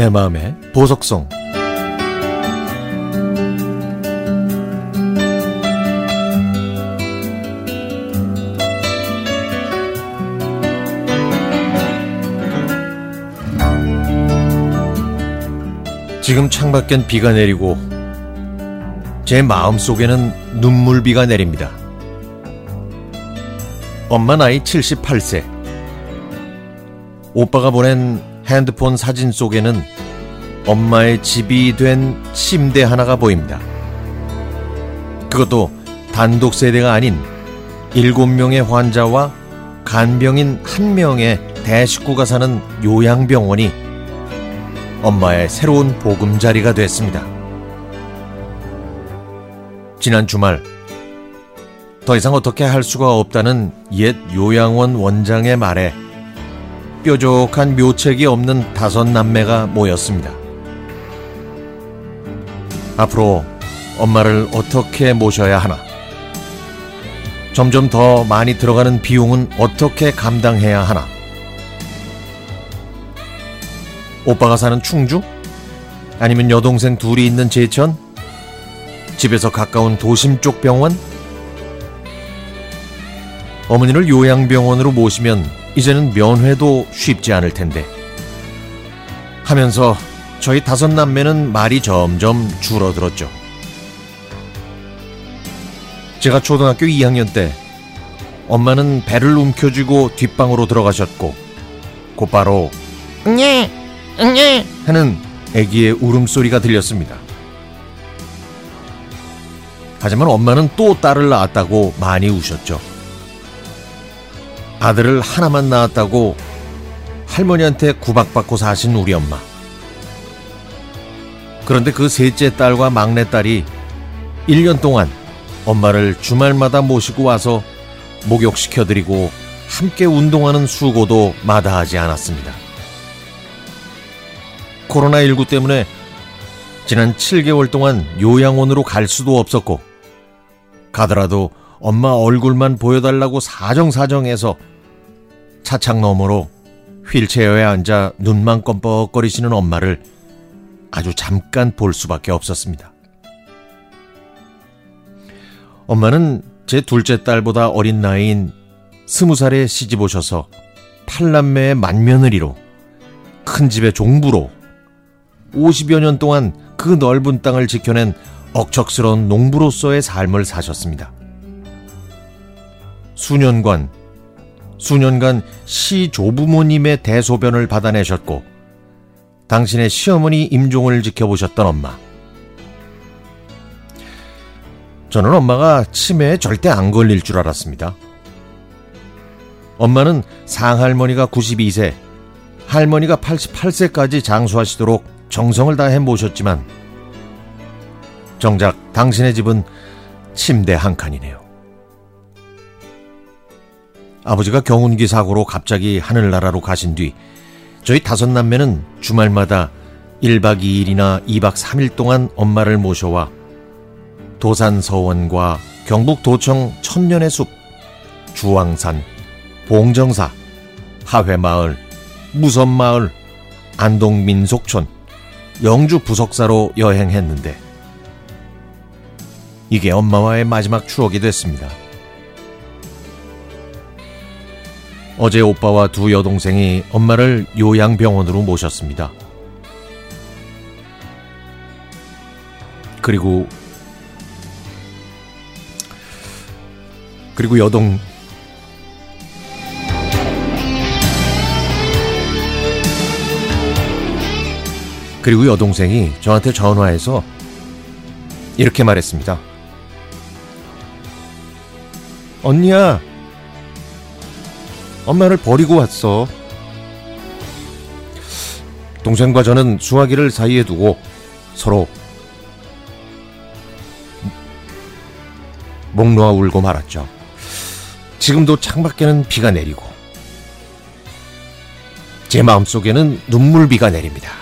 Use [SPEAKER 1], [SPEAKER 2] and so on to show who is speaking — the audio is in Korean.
[SPEAKER 1] 내 마음의 보석성 지금 창밖엔 비가 내리고 제 마음속에는 눈물비가 내립니다. 엄마 나이 78세. 오빠가 보낸 핸드폰 사진 속에는 엄마의 집이 된 침대 하나가 보입니다. 그것도 단독 세대가 아닌 7명의 환자와 간병인 1명의 대식구가 사는 요양병원이 엄마의 새로운 보금자리가 됐습니다. 지난 주말 더 이상 어떻게 할 수가 없다는 옛 요양원 원장의 말에 뾰족한 묘책이 없는 다섯 남매가 모였습니다. 앞으로 엄마를 어떻게 모셔야 하나? 점점 더 많이 들어가는 비용은 어떻게 감당해야 하나? 오빠가 사는 충주? 아니면 여동생 둘이 있는 제천? 집에서 가까운 도심 쪽 병원? 어머니를 요양병원으로 모시면 이제는 면회도 쉽지 않을 텐데. 하면서 저희 다섯 남매는 말이 점점 줄어들었죠. 제가 초등학교 2학년 때 엄마는 배를 움켜쥐고 뒷방으로 들어가셨고 곧바로 네 응애 하는 아기의 울음소리가 들렸습니다. 하지만 엄마는 또 딸을 낳았다고 많이 우셨죠. 아들을 하나만 낳았다고 할머니한테 구박받고 사신 우리 엄마. 그런데 그 셋째 딸과 막내 딸이 1년 동안 엄마를 주말마다 모시고 와서 목욕시켜드리고 함께 운동하는 수고도 마다하지 않았습니다. 코로나19 때문에 지난 7개월 동안 요양원으로 갈 수도 없었고, 가더라도 엄마 얼굴만 보여달라고 사정사정해서 차창 너머로 휠체어에 앉아 눈만 껌뻑거리시는 엄마를 아주 잠깐 볼 수밖에 없었습니다. 엄마는 제 둘째 딸보다 어린 나이인 스무 살에 시집 오셔서 팔남매의 맏며느리로 큰 집의 종부로 50여 년 동안 그 넓은 땅을 지켜낸 억척스러운 농부로서의 삶을 사셨습니다. 수년간, 수년간 시 조부모님의 대소변을 받아내셨고, 당신의 시어머니 임종을 지켜보셨던 엄마. 저는 엄마가 치매에 절대 안 걸릴 줄 알았습니다. 엄마는 상할머니가 92세, 할머니가 88세까지 장수하시도록 정성을 다해 모셨지만 정작 당신의 집은 침대 한 칸이네요. 아버지가 경운기 사고로 갑자기 하늘나라로 가신 뒤 저희 다섯 남매는 주말마다 1박 2일이나 2박 3일 동안 엄마를 모셔와 도산 서원과 경북 도청 천년의 숲, 주황산, 봉정사, 하회마을, 무선마을, 안동민속촌, 영주 부석사로 여행했는데 이게 엄마와의 마지막 추억이 됐습니다. 어제 오빠와 두 여동생이 엄마를 요양병원으로 모셨습니다. 그리고 그리고 여동 그리고 여동생이 저한테 전화해서 이렇게 말했습니다. 언니야, 엄마를 버리고 왔어. 동생과 저는 수화기를 사이에 두고 서로 목 놓아 울고 말았죠. 지금도 창밖에는 비가 내리고 제 마음속에는 눈물비가 내립니다.